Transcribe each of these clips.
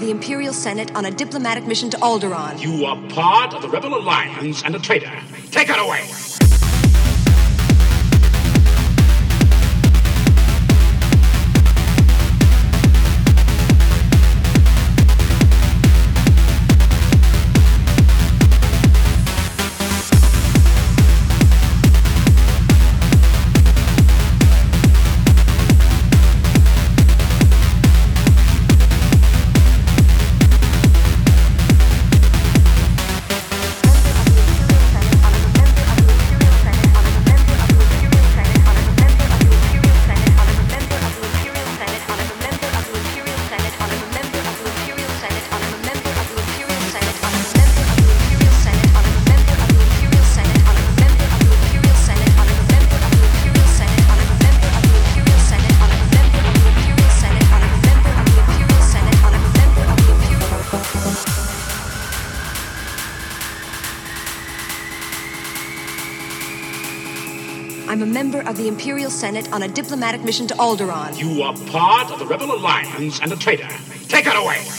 the Imperial Senate on a diplomatic mission to Alderaan. You are part of the Rebel Alliance and a traitor. Take her away! The Imperial Senate on a diplomatic mission to Alderaan. You are part of the Rebel Alliance and a traitor. Take her away!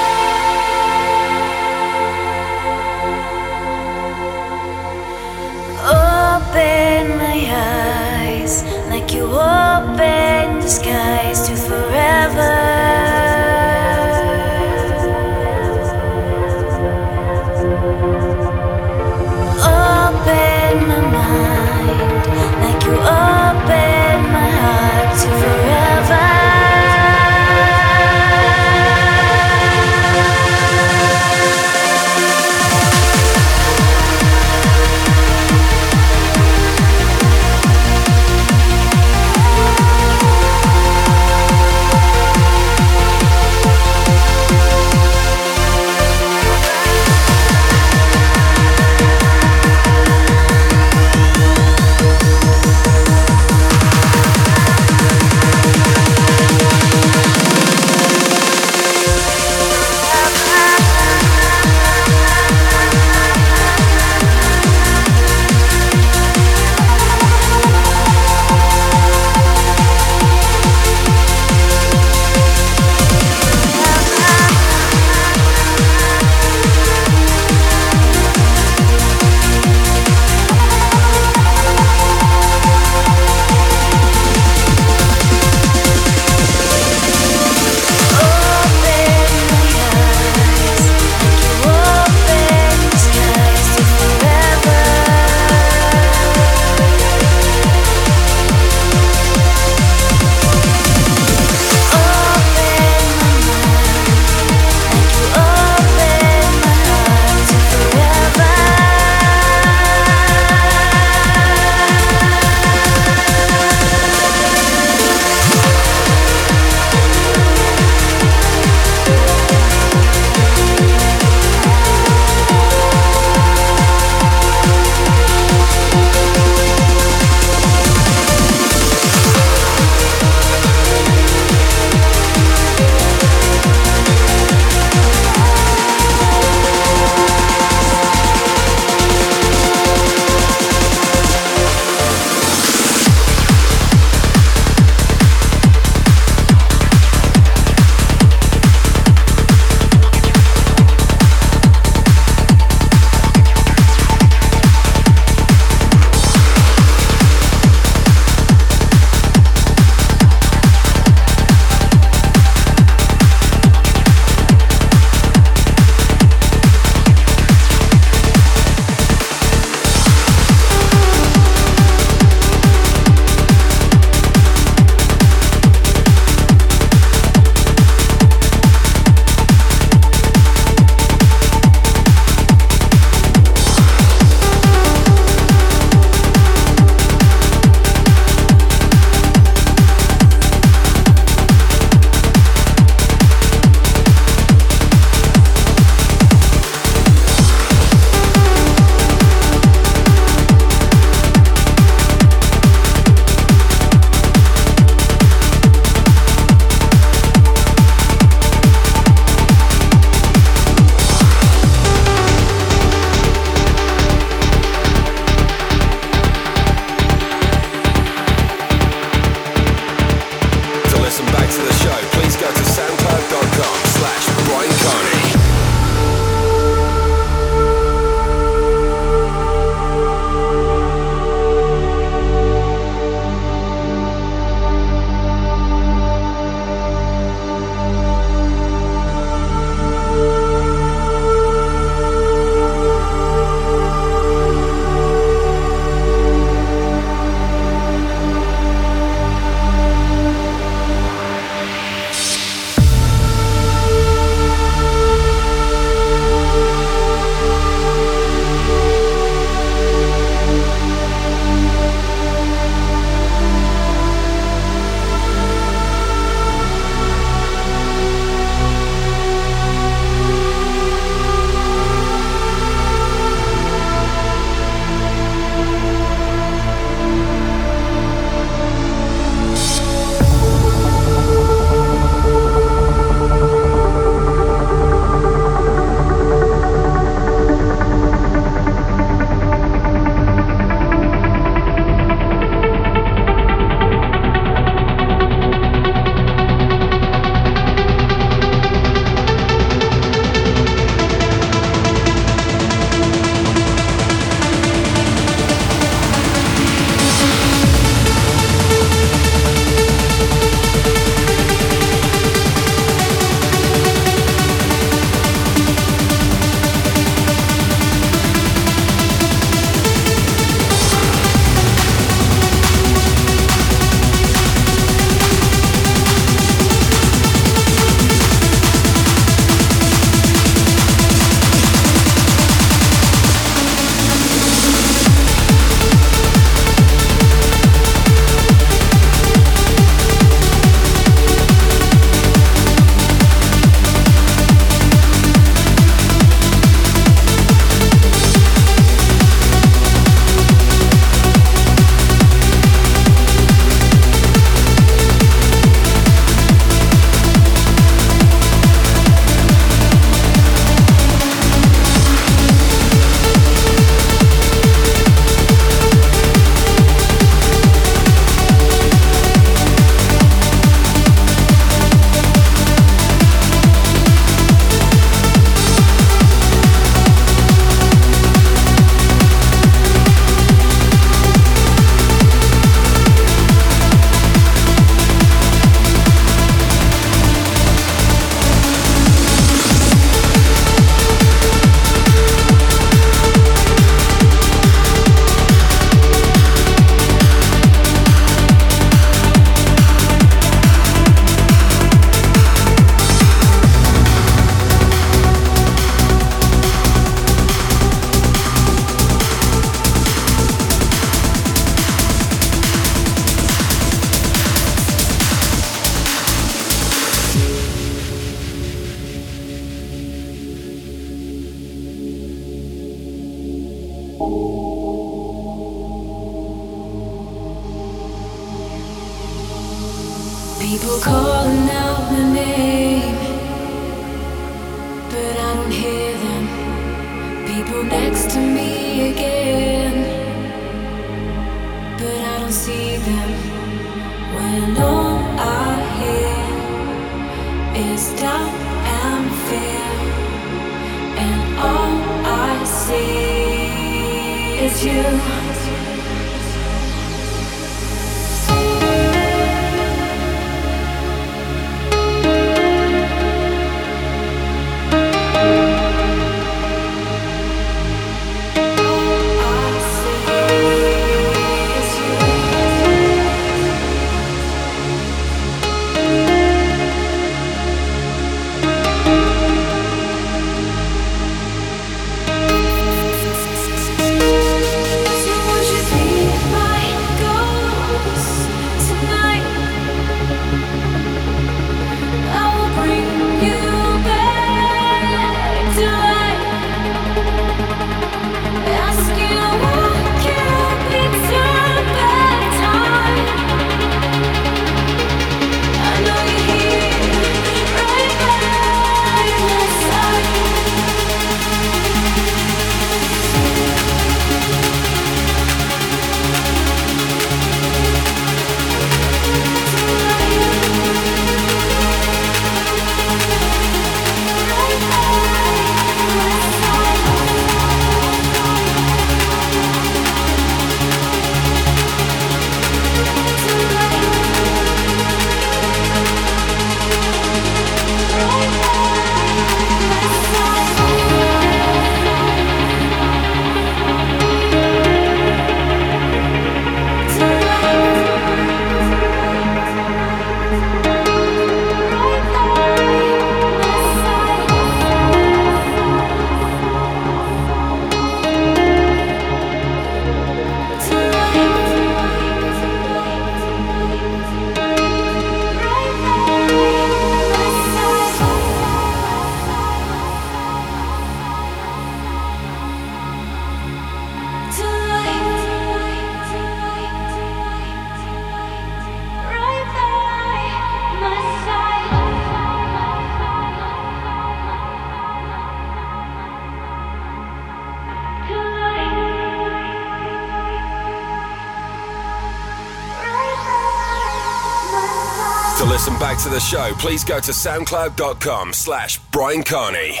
Please go to soundcloud.com slash Brian Carney.